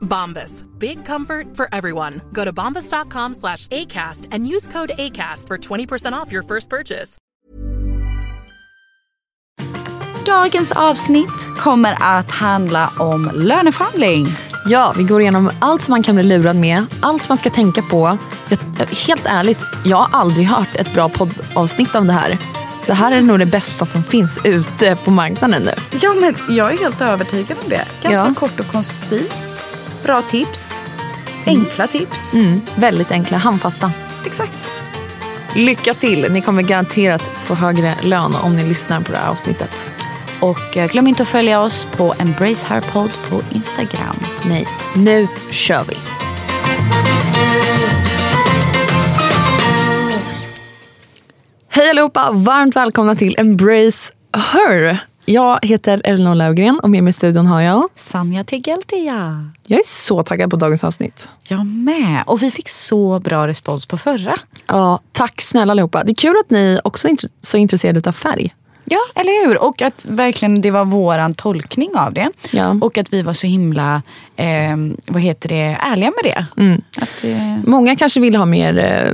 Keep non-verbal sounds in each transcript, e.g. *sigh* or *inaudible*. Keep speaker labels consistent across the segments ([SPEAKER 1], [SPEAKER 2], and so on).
[SPEAKER 1] Bombas. Big comfort for everyone. Go to bombas.com slash ACAST and use code ACAST for 20% off your first purchase.
[SPEAKER 2] Dagens avsnitt kommer att handla om löneförhandling.
[SPEAKER 3] Ja, vi går igenom allt som man kan bli lurad med, allt man ska tänka på. Jag, helt ärligt, jag har aldrig hört ett bra poddavsnitt om det här. Det här är nog det bästa som finns ute på marknaden nu.
[SPEAKER 2] Ja, men jag är helt övertygad om det. Ganska
[SPEAKER 3] Ja.
[SPEAKER 2] kort och koncist. Bra tips. Enkla tips.
[SPEAKER 3] Mm, väldigt enkla, handfasta.
[SPEAKER 2] Exakt.
[SPEAKER 3] Lycka till! Ni kommer garanterat få högre lön om ni lyssnar på det här avsnittet.
[SPEAKER 2] Och eh, glöm inte att följa oss på Embrace Her Pod på Instagram.
[SPEAKER 3] Nej, nu kör vi! Hej allihopa! Varmt välkomna till Embrace Her. Jag heter Elinor Löfgren och med mig i studion har jag...
[SPEAKER 2] Sanja Tegeltia.
[SPEAKER 3] Jag är så taggad på dagens avsnitt.
[SPEAKER 2] Jag med. Och vi fick så bra respons på förra.
[SPEAKER 3] Ja, tack snälla allihopa. Det är kul att ni också är så intresserade av färg.
[SPEAKER 2] Ja, eller hur? Och att verkligen det var våran tolkning av det.
[SPEAKER 3] Ja.
[SPEAKER 2] Och att vi var så himla eh, vad heter det, ärliga med det.
[SPEAKER 3] Mm.
[SPEAKER 2] Att, eh,
[SPEAKER 3] Många kanske vill ha mer eh,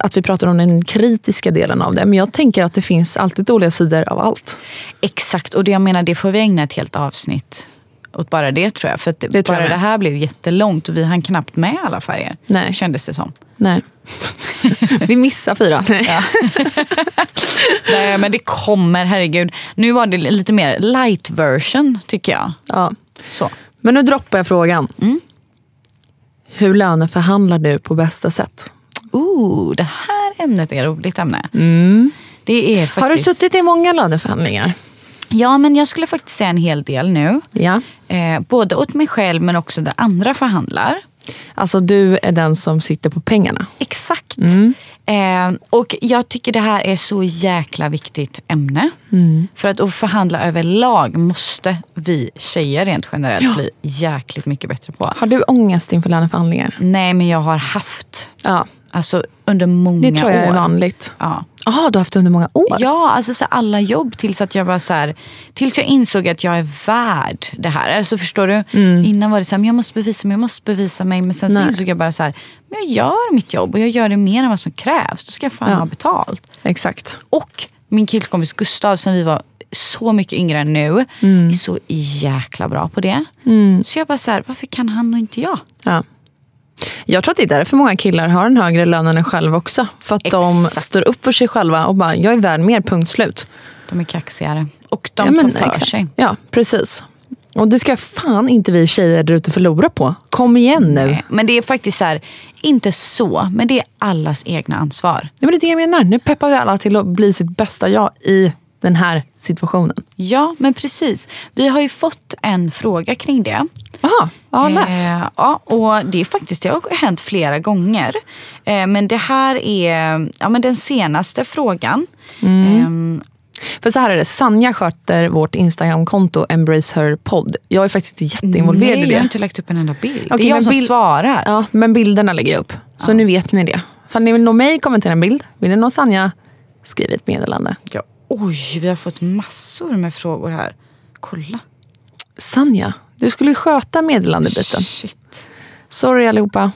[SPEAKER 3] att vi pratar om den kritiska delen av det. Men jag tänker att det finns alltid dåliga sidor av allt.
[SPEAKER 2] exakt, och det jag menar det får vi ägna ett helt avsnitt åt bara det tror jag. För
[SPEAKER 3] Det
[SPEAKER 2] bara
[SPEAKER 3] jag
[SPEAKER 2] det här blev jättelångt och vi hann knappt med alla färger.
[SPEAKER 3] Nej.
[SPEAKER 2] Kändes det som.
[SPEAKER 3] Nej. *laughs* vi missar fyra. *laughs*
[SPEAKER 2] Nej men det kommer, herregud. Nu var det lite mer light version tycker jag.
[SPEAKER 3] Ja.
[SPEAKER 2] Så.
[SPEAKER 3] Men nu droppar jag frågan.
[SPEAKER 2] Mm.
[SPEAKER 3] Hur löneförhandlar du på bästa sätt?
[SPEAKER 2] Ooh, det här ämnet är ett roligt ämne. Det är faktiskt...
[SPEAKER 3] Mm. Har du suttit i många löneförhandlingar?
[SPEAKER 2] Ja, men jag skulle faktiskt säga en hel del nu.
[SPEAKER 3] Ja.
[SPEAKER 2] Eh, både åt mig själv men också där andra förhandlar.
[SPEAKER 3] Alltså du är den som sitter på pengarna.
[SPEAKER 2] Exakt.
[SPEAKER 3] Mm.
[SPEAKER 2] Eh, och jag tycker det här är så jäkla viktigt ämne.
[SPEAKER 3] Mm.
[SPEAKER 2] För att, att förhandla överlag måste vi tjejer rent generellt bli jäkligt mycket bättre på.
[SPEAKER 3] Har du ångest inför löneförhandlingar?
[SPEAKER 2] Nej, men jag har haft.
[SPEAKER 3] Ja,
[SPEAKER 2] Alltså under många
[SPEAKER 3] det tror jag
[SPEAKER 2] år.
[SPEAKER 3] är vanligt.
[SPEAKER 2] Ja.
[SPEAKER 3] Jaha, du har haft det under många år?
[SPEAKER 2] Ja, alltså så alla jobb tills att jag bara så här, tills jag insåg att jag är värd det här. Alltså förstår du? Innan var det så här, jag måste bevisa mig, jag måste bevisa mig. Men sen så insåg jag bara så här, men jag gör mitt jobb och jag gör det mer än vad som krävs. Då ska jag fan
[SPEAKER 3] Ja.
[SPEAKER 2] ha betalt.
[SPEAKER 3] Exakt.
[SPEAKER 2] Och min killkompis Gustav, sen vi var så mycket yngre än nu, är så jäkla bra på det. Så jag bara så här, varför kan han och inte jag?
[SPEAKER 3] Ja. Jag tror att det är därför många killar har en högre lön än en själv också. För att de
[SPEAKER 2] Exakt.
[SPEAKER 3] står upp för sig själva och bara, jag är värd mer, punkt slut.
[SPEAKER 2] De är kaxigare. Och de
[SPEAKER 3] Ja, men
[SPEAKER 2] tar för
[SPEAKER 3] exakt.
[SPEAKER 2] sig.
[SPEAKER 3] Ja, precis. Och det ska fan inte vi tjejer där ute förlora på. Kom igen nu.
[SPEAKER 2] Nej, Men det är faktiskt så här, inte så, men det är allas egna ansvar.
[SPEAKER 3] Ja, men det är det jag menar. Nu peppar vi alla till att bli sitt bästa jag i den här situationen.
[SPEAKER 2] Ja, men precis. Vi har ju fått en fråga kring det.
[SPEAKER 3] Jaha, ja läs.
[SPEAKER 2] Eh, ja, och det är faktiskt det har hänt flera gånger. Eh, men det här är ja, men den senaste frågan. Ehm,
[SPEAKER 3] För så här är det, Sanja sköter vårt Instagramkonto Embrace Her Podd. Jag är faktiskt inte jätteinvolverad
[SPEAKER 2] nej,
[SPEAKER 3] i
[SPEAKER 2] jag har
[SPEAKER 3] det.
[SPEAKER 2] inte lagt upp en enda bild.
[SPEAKER 3] Okej,
[SPEAKER 2] det är jag som
[SPEAKER 3] bild-
[SPEAKER 2] svarar.
[SPEAKER 3] Ja, men bilderna lägger jag upp. Så nu vet ni det. Ifall ni vill nå mig, kommentera en bild. Vill ni nå Sanja, skriv ett meddelande.
[SPEAKER 2] Ja, oj, vi har fått massor med frågor här. Kolla.
[SPEAKER 3] Sanja, du skulle ju sköta meddelandebiten.
[SPEAKER 2] Shit.
[SPEAKER 3] Sorry allihopa.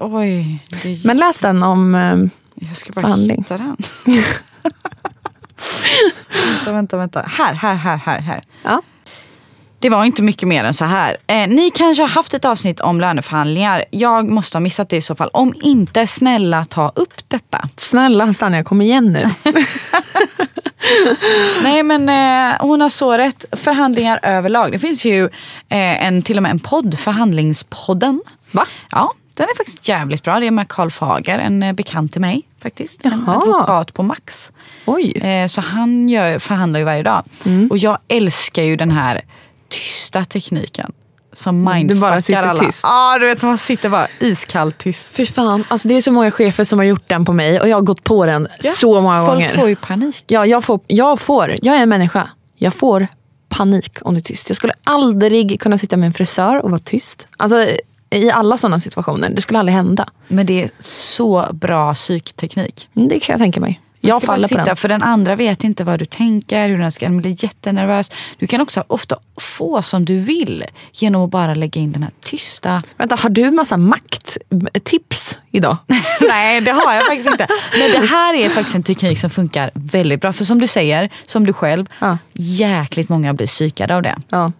[SPEAKER 2] Oj, det,
[SPEAKER 3] Men läs den om... eh,
[SPEAKER 2] jag ska bara
[SPEAKER 3] förhandling.
[SPEAKER 2] hitta den. *laughs* vänta, vänta, vänta. Här, här, här, här. här.
[SPEAKER 3] Ja.
[SPEAKER 2] Det var inte mycket mer än så här. Eh, ni kanske har haft ett avsnitt om löneförhandlingar. Jag måste ha missat det i så fall. Om inte, snälla ta upp detta.
[SPEAKER 3] Snälla Sanja, kom igen nu. *laughs* *laughs*
[SPEAKER 2] Nej men eh, hon har så rätt. Förhandlingar överlag. Det finns ju eh, en, till och med en podd, Förhandlingspodden.
[SPEAKER 3] Va?
[SPEAKER 2] Ja, den är faktiskt jävligt bra. Det är med Karl Fager, en eh, bekant till mig faktiskt. En
[SPEAKER 3] Jaha.
[SPEAKER 2] advokat på Max.
[SPEAKER 3] Oj.
[SPEAKER 2] Eh, så han gör, förhandlar ju varje dag.
[SPEAKER 3] Mm.
[SPEAKER 2] Och jag älskar ju den här tysta tekniken. Som mindfuckar
[SPEAKER 3] Du bara sitter
[SPEAKER 2] alla.
[SPEAKER 3] tyst.
[SPEAKER 2] Ja, du vet man sitter bara iskallt tyst.
[SPEAKER 3] Fy fan, alltså det är så många chefer som har gjort den på mig och jag har gått på den
[SPEAKER 2] Ja,
[SPEAKER 3] så många
[SPEAKER 2] Folk
[SPEAKER 3] gånger.
[SPEAKER 2] får ju panik.
[SPEAKER 3] Ja, jag, får, jag får, jag är en människa. Jag får panik om det är tyst. Jag skulle aldrig kunna sitta med en frisör och vara tyst. Alltså i alla sådana situationer. Det skulle aldrig hända.
[SPEAKER 2] Men det är så bra psykteknik.
[SPEAKER 3] Mm, Det kan jag tänka mig. Jag faller på
[SPEAKER 2] sitta,
[SPEAKER 3] den.
[SPEAKER 2] För den andra vet inte vad du tänker, hur den ska, den blir jättenervös. Du kan också ofta få som du vill genom att bara lägga in den här tysta...
[SPEAKER 3] Vänta, har du massa makttips idag? *laughs*
[SPEAKER 2] Nej, det har jag faktiskt inte. Men det här är faktiskt en teknik som funkar väldigt bra. För som du säger, som du själv,
[SPEAKER 3] Ja.
[SPEAKER 2] jäkligt många blir psykade av det.
[SPEAKER 3] Ja.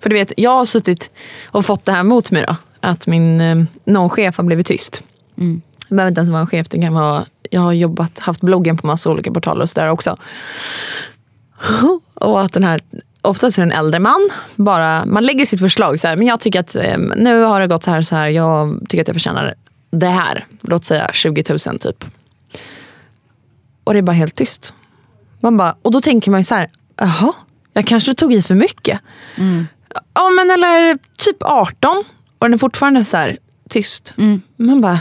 [SPEAKER 3] För du vet, jag har suttit och fått det här mot mig då. Att min, eh, någon chef har blivit tyst. Det behöver inte ens vara en chef, det kan vara, jag har jobbat, haft bloggen på massa olika portaler och sådär också. Och att den här, oftast är det en äldre man, bara, man lägger sitt förslag så här, men jag tycker att eh, nu har det gått så här så här, jag tycker att jag förtjänar det här. Låt säga 20 000 typ. Och det är bara helt tyst. Man bara, och då tänker man ju så här, jaha, jag kanske tog i för mycket. Ja men eller typ 18 och den är fortfarande så här tyst. Man bara,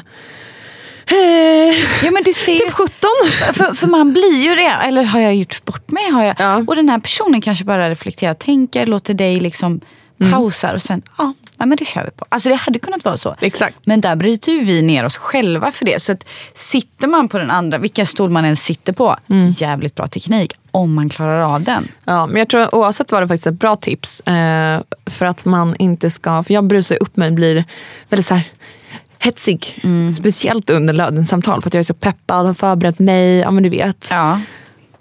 [SPEAKER 2] Ja, men du ser,
[SPEAKER 3] typ 17.
[SPEAKER 2] för, för man blir ju det. Eller har jag gjort bort mig? Har jag?
[SPEAKER 3] Ja.
[SPEAKER 2] Och den här personen kanske bara reflekterar, tänker, låter dig liksom pausar och sen, ja, nej, men det kör vi på. Alltså det hade kunnat vara så.
[SPEAKER 3] Exakt.
[SPEAKER 2] Men där bryter ju vi ner oss själva för det. Så att sitter man på den andra, vilken stol man än sitter på, jävligt bra teknik om man klarar av den.
[SPEAKER 3] Ja, men jag tror oavsett var det faktiskt ett bra tips. Eh, för att man inte ska, för jag brusar upp mig och blir väldigt så här hetsig. Speciellt under lönesamtal för att jag är så peppad, har förberett mig, ja men du vet.
[SPEAKER 2] Ja.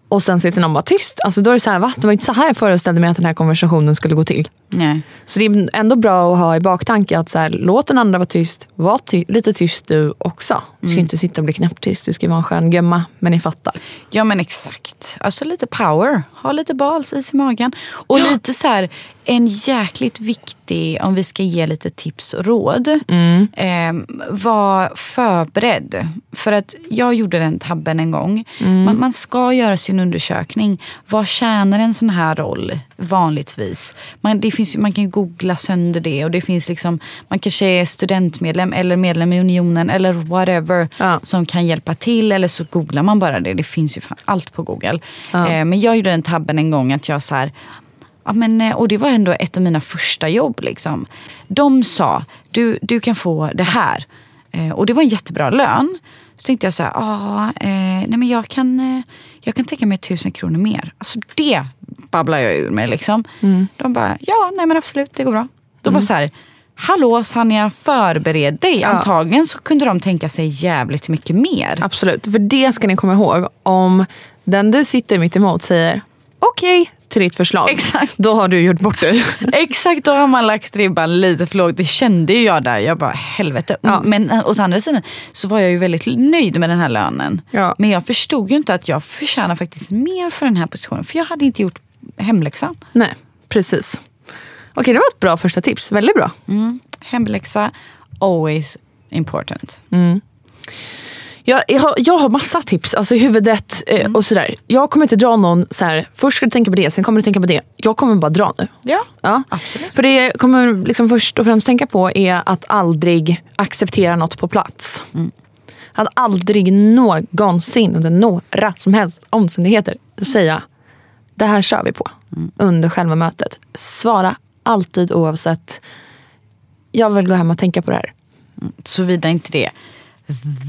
[SPEAKER 3] Och sen sitter någon bara tyst. Alltså då är det så här, va? Det var inte så här jag föreställde mig att den här konversationen skulle gå till.
[SPEAKER 2] Nej.
[SPEAKER 3] Så det är ändå bra att ha i baktanke att så här, låt den andra vara tyst. Var ty- lite tyst du också. Du ska inte sitta och bli knäpptyst. Du ska vara en skön gömma. Men ni fattar.
[SPEAKER 2] Ja men exakt. Alltså lite power. Ha lite bals i magen. Och lite så här, en jäkligt viktig, om vi ska ge lite tips och råd. Eh, var förberedd. För att jag gjorde den tabben en gång. Man, man ska göra sin undersökning. Vad tjänar en sån här roll vanligtvis? Man, det finns, man kan googla sönder det. Och det finns liksom, man kanske är studentmedlem eller medlem i unionen eller whatever
[SPEAKER 3] Ja.
[SPEAKER 2] som kan hjälpa till. Eller så googlar man bara det. Det finns ju allt på Google. Eh, men jag gjorde den tabben en gång att jag så här, Ja, men, eh, och det var ändå ett av mina första jobb. Liksom. De sa, du, du kan få det här. Eh, och det var en jättebra lön. Så tänkte jag så här, ah, eh, nej men jag kan, eh, jag kan tänka mig tusen kronor mer. Alltså det babblar jag ur mig. Liksom. De bara, ja nej men absolut det går bra. De var så här, hallå Sanja förbered dig. Antagligen så kunde de tänka sig jävligt mycket mer.
[SPEAKER 3] Absolut. För det ska ni komma ihåg. Om den du sitter mitt emot säger okej till ditt förslag.
[SPEAKER 2] Exakt.
[SPEAKER 3] Då har du gjort bort dig. *laughs*
[SPEAKER 2] Exakt, då har man lagt ribban lite för lågt. Det kände ju jag där. Jag bara helvete.
[SPEAKER 3] Ja.
[SPEAKER 2] Men eh, åt andra sidan så var jag ju väldigt nöjd med den här lönen.
[SPEAKER 3] Ja.
[SPEAKER 2] Men jag förstod ju inte att jag förtjänar faktiskt mer för den här positionen. För jag hade inte gjort hemläxan.
[SPEAKER 3] Nej, precis. Okej, det var ett bra första tips. Väldigt bra.
[SPEAKER 2] Mm. Hemläxa, always important.
[SPEAKER 3] Jag, jag, har, jag har massa tips alltså i huvudet eh, och sådär. Jag kommer inte dra någon så här. först ska du tänka på det, sen kommer du tänka på det. Jag kommer bara dra nu.
[SPEAKER 2] Ja,
[SPEAKER 3] Ja.
[SPEAKER 2] absolut.
[SPEAKER 3] För det jag kommer liksom först och främst tänka på är att aldrig acceptera något på plats. Att aldrig någonsin under några som helst omständigheter säga det här kör vi på under själva mötet. Svara alltid oavsett. Jag vill gå hem och tänka på det här.
[SPEAKER 2] Såvida inte det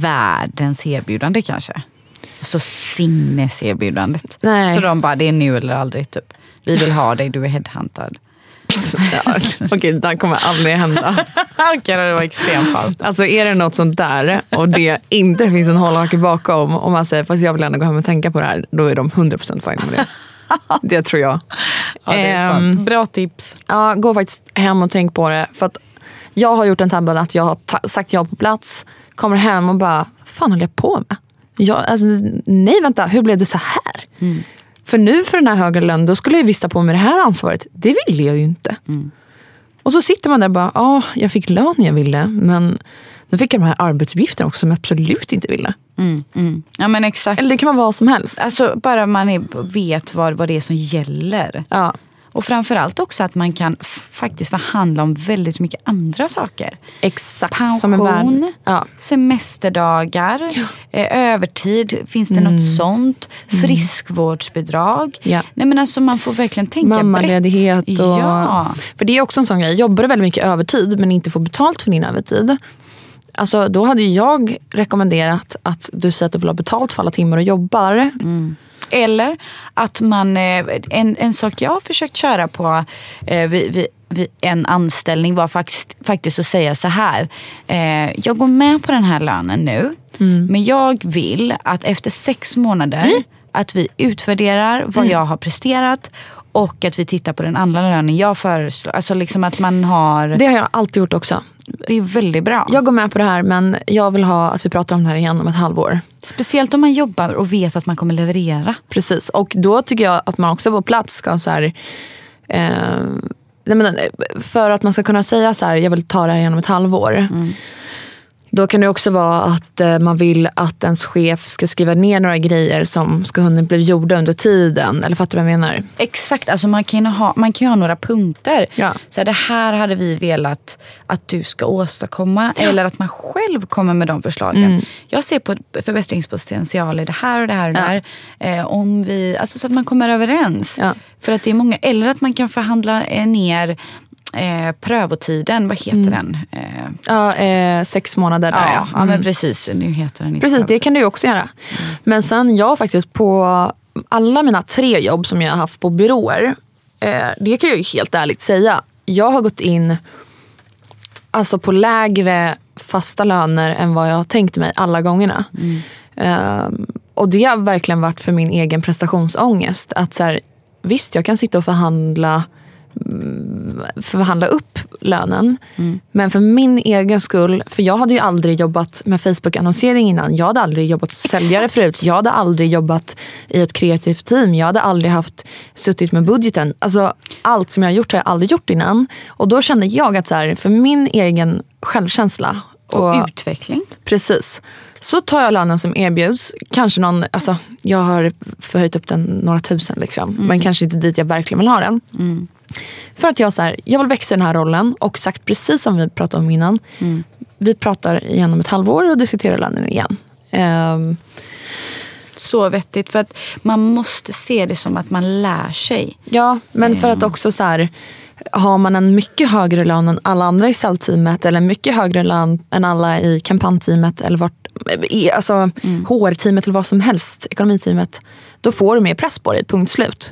[SPEAKER 2] världens erbjudande kanske. Alltså sinneserbjudandet.
[SPEAKER 3] Nej.
[SPEAKER 2] Så de bara, det är nu eller aldrig typ. Vi vill ha dig, du är headhuntad.
[SPEAKER 3] Ja, *laughs* Okej, det där kommer aldrig hända. *laughs*
[SPEAKER 2] Okej, det var extremfall.
[SPEAKER 3] Alltså är det något sånt där och det inte finns en hållhake bakom och man säger fast jag vill gärna gå hem och tänka på det här, då är de 100% fine med det. *laughs* det tror jag.
[SPEAKER 2] Ja, det är sant. Bra tips.
[SPEAKER 3] Ja, gå faktiskt hem och tänk på det. För att jag har gjort en tabben att jag har sagt ja på plats, kommer hem och bara, vad fan höll jag på med? Jag, alltså, nej vänta, hur blev det så här? För nu för den här högre lönen, då skulle jag ju visst ta på mig det här ansvaret. Det ville jag ju inte. Och så sitter man där och bara, ja, jag fick lön jag ville, men nu fick jag de här arbetsuppgifterna också som jag absolut inte ville.
[SPEAKER 2] Ja men exakt.
[SPEAKER 3] Eller det kan vara vad som helst.
[SPEAKER 2] Alltså bara man är, vet vad, vad det är som gäller.
[SPEAKER 3] Ja.
[SPEAKER 2] Och framförallt också att man kan faktiskt förhandla om väldigt mycket andra saker.
[SPEAKER 3] Exakt.
[SPEAKER 2] Pension.
[SPEAKER 3] Ja.
[SPEAKER 2] semesterdagar, eh, övertid, finns det något sånt? Friskvårdsbidrag.
[SPEAKER 3] Ja.
[SPEAKER 2] Nej men alltså man får verkligen tänka
[SPEAKER 3] Mammaledighet.
[SPEAKER 2] brett.
[SPEAKER 3] Och,
[SPEAKER 2] Ja.
[SPEAKER 3] För det är också en sån grej. Jobbar du väldigt mycket övertid men inte får betalt för din övertid. Alltså, då hade jag rekommenderat att du säger att du vill ha betalt för alla timmar du jobbar.
[SPEAKER 2] Eller att man, eh, en, en sak jag har försökt köra på eh, vid, vid, vid en anställning var faktiskt, faktiskt att säga så här. Eh, jag går med på den här lönen nu. Men jag vill att efter sex månader att vi utvärderar vad jag har presterat och att vi tittar på den andra lönen jag föreslår. Alltså liksom att man har, Det
[SPEAKER 3] har jag alltid gjort också.
[SPEAKER 2] Är väldigt bra.
[SPEAKER 3] Jag går med på det här men jag vill ha att vi pratar om det här igen om ett halvår.
[SPEAKER 2] Speciellt om man jobbar och vet att man kommer leverera.
[SPEAKER 3] Precis. Och då tycker jag att man också på plats ska så här, eh, nej men, eh, för att man ska kunna säga så här, jag vill ta det här igenom ett halvår. Då kan det också vara att eh, man vill att ens chef ska skriva ner några grejer som ska hunnit bli gjorda under tiden. Eller fattar du vad jag menar?
[SPEAKER 2] Exakt, alltså man kan ju ha, man kan ha några punkter.
[SPEAKER 3] Ja.
[SPEAKER 2] Så här, det här hade vi velat att du ska åstadkomma. Eller att man själv kommer med de förslagen.
[SPEAKER 3] Mm.
[SPEAKER 2] Jag ser på förbättringspotential i det här och det här och det här. Eh, om vi, alltså så att man kommer överens.
[SPEAKER 3] Ja.
[SPEAKER 2] För att det är många, eller att man kan förhandla eh, ner eh, prövotiden. Vad heter den? Eh,
[SPEAKER 3] Ja, eh, sex månader där
[SPEAKER 2] ja,
[SPEAKER 3] ja.
[SPEAKER 2] ja, men precis. Nu heter den
[SPEAKER 3] Precis, det
[SPEAKER 2] prövotid.
[SPEAKER 3] kan du också göra. Men sen jag faktiskt på alla mina tre jobb som jag har haft på byråer. Eh, det kan jag ju helt ärligt säga. Jag har gått in alltså på lägre fasta löner än vad jag tänkt mig alla gångerna. Eh, och det har verkligen varit för min egen prestationsångest. Att så här, visst, jag kan sitta och förhandla förhandla upp lönen. Men för min egen skull, för jag hade ju aldrig jobbat med Facebook-annonsering innan. Jag hade aldrig jobbat som säljare förut. Jag hade aldrig jobbat i ett kreativt team. Jag hade aldrig haft suttit med budgeten. Alltså, allt som jag har gjort har jag aldrig gjort innan. Och då kände jag att så här, för min egen självkänsla
[SPEAKER 2] Och utveckling.
[SPEAKER 3] Precis. Så tar jag lönen som erbjuds. Kanske någon, alltså, jag har förhöjt upp den några tusen. Liksom, Men kanske inte dit jag verkligen vill ha den. För att jag, så här, jag vill växa i den här rollen och sagt precis som vi pratade om innan. Vi pratar igen om ett halvår och diskuterar lönen igen. Ehm,
[SPEAKER 2] Så vettigt. För att man måste se det som att man lär sig.
[SPEAKER 3] ja, men för att också så här, har man en mycket högre lön än alla andra i säljteamet eller mycket högre lön än alla i kampanjteamet eller vart, alltså, HR-teamet eller vad som helst, ekonomiteamet. Då får du mer press på dig, punkt slut.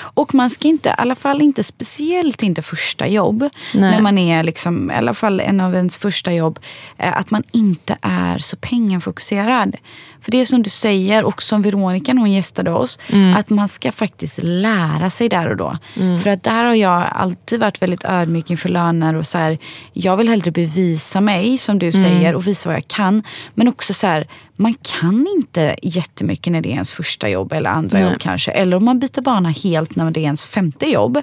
[SPEAKER 2] Och man ska inte, i alla fall inte speciellt inte första jobb.
[SPEAKER 3] Nej.
[SPEAKER 2] När man är liksom, i alla fall en av ens första jobb. eh, Att man inte är så pengafokuserad. För det är som du säger och som Veronica när hon gästade oss. Att man ska faktiskt lära sig där och då. För att där har jag alltid varit väldigt ödmjuk inför löner. Och så här, jag vill hellre bevisa mig som du säger och visa vad jag kan. Men också så här, man kan inte jättemycket när det är ens första jobb eller andra jobb kanske. Eller om man byter bana helt när det är ens femte jobb.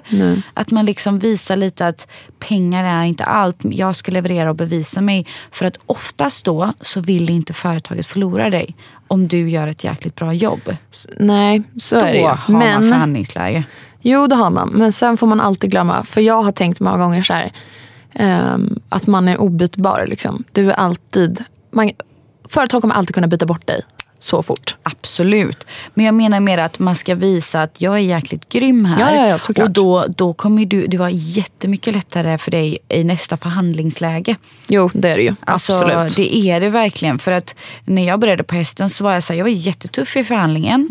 [SPEAKER 2] Att man liksom visar lite att pengar är inte allt. Jag ska leverera och bevisa mig. För att oftast då så vill inte företaget förlora dig. Om du gör ett jäkligt bra jobb.
[SPEAKER 3] Nej, så
[SPEAKER 2] Då
[SPEAKER 3] är det ju.
[SPEAKER 2] har man
[SPEAKER 3] Men,
[SPEAKER 2] förhandlingsläge.
[SPEAKER 3] jo, det har man. Men sen får man alltid glömma, för jag har tänkt många gånger så här, ehm, att man är obytbar. Liksom. Du är alltid, man, företag kommer alltid kunna byta bort dig så fort.
[SPEAKER 2] Absolut. Men jag menar mer att man ska visa att jag är jäkligt grym här.
[SPEAKER 3] Ja, ja, ja, såklart.
[SPEAKER 2] och då, då kommer du, det vara jättemycket lättare för dig i nästa förhandlingsläge.
[SPEAKER 3] Jo, det är det ju.
[SPEAKER 2] Alltså,
[SPEAKER 3] Absolut.
[SPEAKER 2] Det är det verkligen. För att när jag började på hästen så var jag så här, jag var jättetuff i förhandlingen.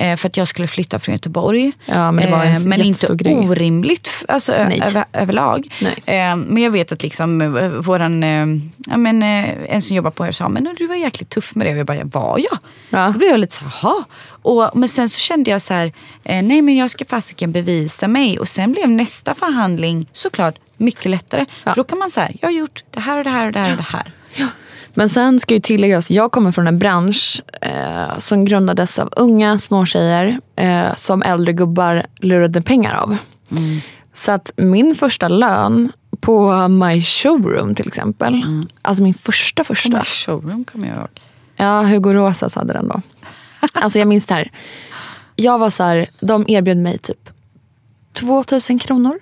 [SPEAKER 2] Eh, för att jag skulle flytta från Göteborg.
[SPEAKER 3] Mm. Ja, men det var en
[SPEAKER 2] men inte
[SPEAKER 3] grej.
[SPEAKER 2] orimligt alltså, över, överlag.
[SPEAKER 3] Nej.
[SPEAKER 2] Eh, men jag vet att liksom, eh, våran, eh, ja, men, eh, en som jobbar på er sa, men du var jäkligt tuff med det. Och jag bara, var jag?
[SPEAKER 3] Ja.
[SPEAKER 2] Då blev jag lite så här, och Men sen så kände jag så här, eh, nej men jag ska fasiken bevisa mig. Och sen blev nästa förhandling såklart mycket lättare. För då kan man säga, jag har gjort det här och det här och det här och det här.
[SPEAKER 3] Men sen ska ju tilläggas, jag kommer från en bransch eh, som grundades av unga småtjejer eh, som äldre gubbar lurade pengar av. Så att min första lön på My Showroom till exempel, alltså min första första.
[SPEAKER 2] Kommer showroom kommer jag ihåg.
[SPEAKER 3] Ja, Hugo Rosas hade den då. Alltså jag minns det här. Jag var så här, de erbjöd mig typ 2000 kronor.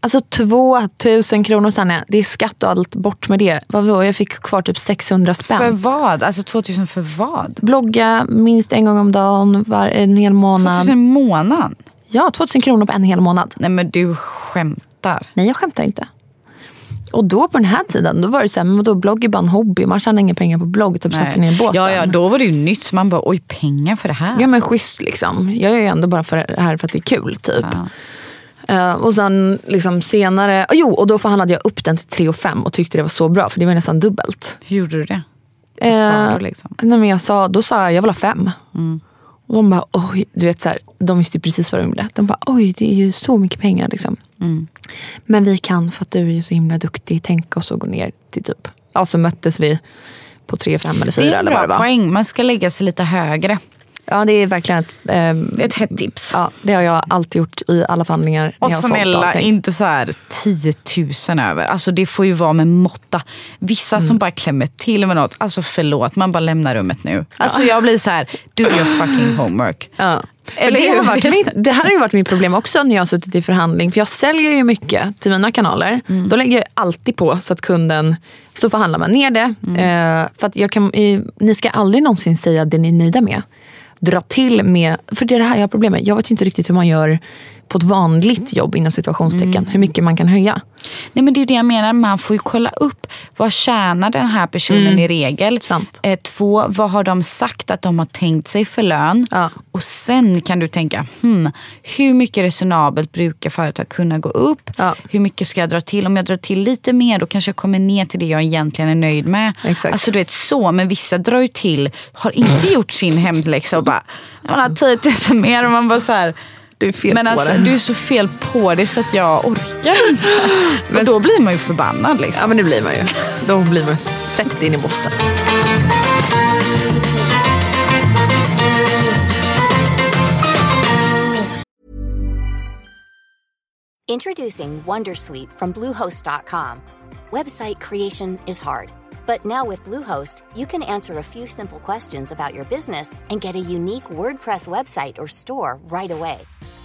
[SPEAKER 3] Alltså 2000 kronor är det är skatt och allt bort med det. Vadå, jag fick kvar typ 600 spänn.
[SPEAKER 2] För vad? Alltså 2000 för vad?
[SPEAKER 3] Blogga minst en gång om dagen, var, en hel månad.
[SPEAKER 2] 2000 i månaden?
[SPEAKER 3] Ja, 2000 kronor på en hel månad.
[SPEAKER 2] Nej men du skämtar.
[SPEAKER 3] Nej, jag skämtar inte. Och då på den här tiden, då var det så här, men vadå, blogg är bara en hobby. Man tjänar inga pengar på blogg, typ sätter ner båten.
[SPEAKER 2] Ja, ja, då var det ju nytt. Man bara, oj pengar för det här.
[SPEAKER 3] Ja men schysst liksom. Jag är ju ändå bara för det här för att det är kul typ.
[SPEAKER 2] Ja.
[SPEAKER 3] Eh, och sen liksom senare, oh, jo och då förhandlade jag upp den till 3 och 5 och tyckte det var så bra för det var nästan dubbelt.
[SPEAKER 2] Hur gjorde du det? Vad sa
[SPEAKER 3] Eh,
[SPEAKER 2] du liksom?
[SPEAKER 3] nej, men jag sa, då sa jag jag vill ha 5. Och de bara oj, du vet så här, de visste ju precis vad de ville. De bara oj det är ju så mycket pengar liksom. Men vi kan för att du är ju så himla duktig tänka oss att gå ner till typ, ja så möttes vi på 3, 5 eller 4
[SPEAKER 2] Det är en
[SPEAKER 3] eller vad det
[SPEAKER 2] bra
[SPEAKER 3] var.
[SPEAKER 2] poäng. Man ska lägga sig lite högre.
[SPEAKER 3] Ja det är verkligen ett, ehm,
[SPEAKER 2] ett hett tips.
[SPEAKER 3] ja, det har jag alltid gjort i alla förhandlingar.
[SPEAKER 2] Och snälla, inte så här 10 000 över. Alltså det får ju vara med måtta. Vissa
[SPEAKER 3] Mm.
[SPEAKER 2] som bara klämmer till med något. Alltså förlåt, man bara lämnar rummet nu. Alltså jag blir så här, do your fucking homework.
[SPEAKER 3] Ja.
[SPEAKER 2] Eller
[SPEAKER 3] det, har varit mitt, *laughs* det här har ju varit mitt problem också när jag har suttit i förhandling. För jag säljer ju mycket till mina kanaler.
[SPEAKER 2] Mm.
[SPEAKER 3] Då lägger jag alltid på så att kunden, så förhandlar man ner det.
[SPEAKER 2] Mm.
[SPEAKER 3] Eh, för att jag kan, eh, ni ska aldrig någonsin säga det ni är nöjda med. Dra till med, för det är det här jag har problem med. Jag vet inte riktigt hur man gör på ett vanligt jobb inom situationstecken.
[SPEAKER 2] Mm.
[SPEAKER 3] Hur mycket man kan höja.
[SPEAKER 2] Nej men det är det jag menar, man får ju kolla upp vad tjänar den här personen i regel.
[SPEAKER 3] Mm. Sant.
[SPEAKER 2] Eh, två, vad har de sagt att de har tänkt sig för lön?
[SPEAKER 3] Ja.
[SPEAKER 2] Och sen kan du tänka, hmm, hur mycket resonabelt brukar företag kunna gå upp?
[SPEAKER 3] Ja.
[SPEAKER 2] Hur mycket ska jag dra till? Om jag drar till lite mer då kanske jag kommer ner till det jag egentligen är nöjd med.
[SPEAKER 3] Exakt.
[SPEAKER 2] Alltså du vet så, men vissa drar ju till, har inte gjort sin hemläxa och bara, man har 10 000 mer och man bara så här,
[SPEAKER 3] Du är fel
[SPEAKER 2] men
[SPEAKER 3] på
[SPEAKER 2] alltså,
[SPEAKER 3] det.
[SPEAKER 2] du är så fel på det så att jag orkar inte. *laughs* Men då blir man ju förbannad. Liksom.
[SPEAKER 3] Ja men det blir man ju. *laughs* Då blir man sett in i botten.
[SPEAKER 4] Introducing Wondersuite from Bluehost.com. Website creation is hard, but now with Bluehost, you can answer a few simple questions about your business and get a unique WordPress website or store right away.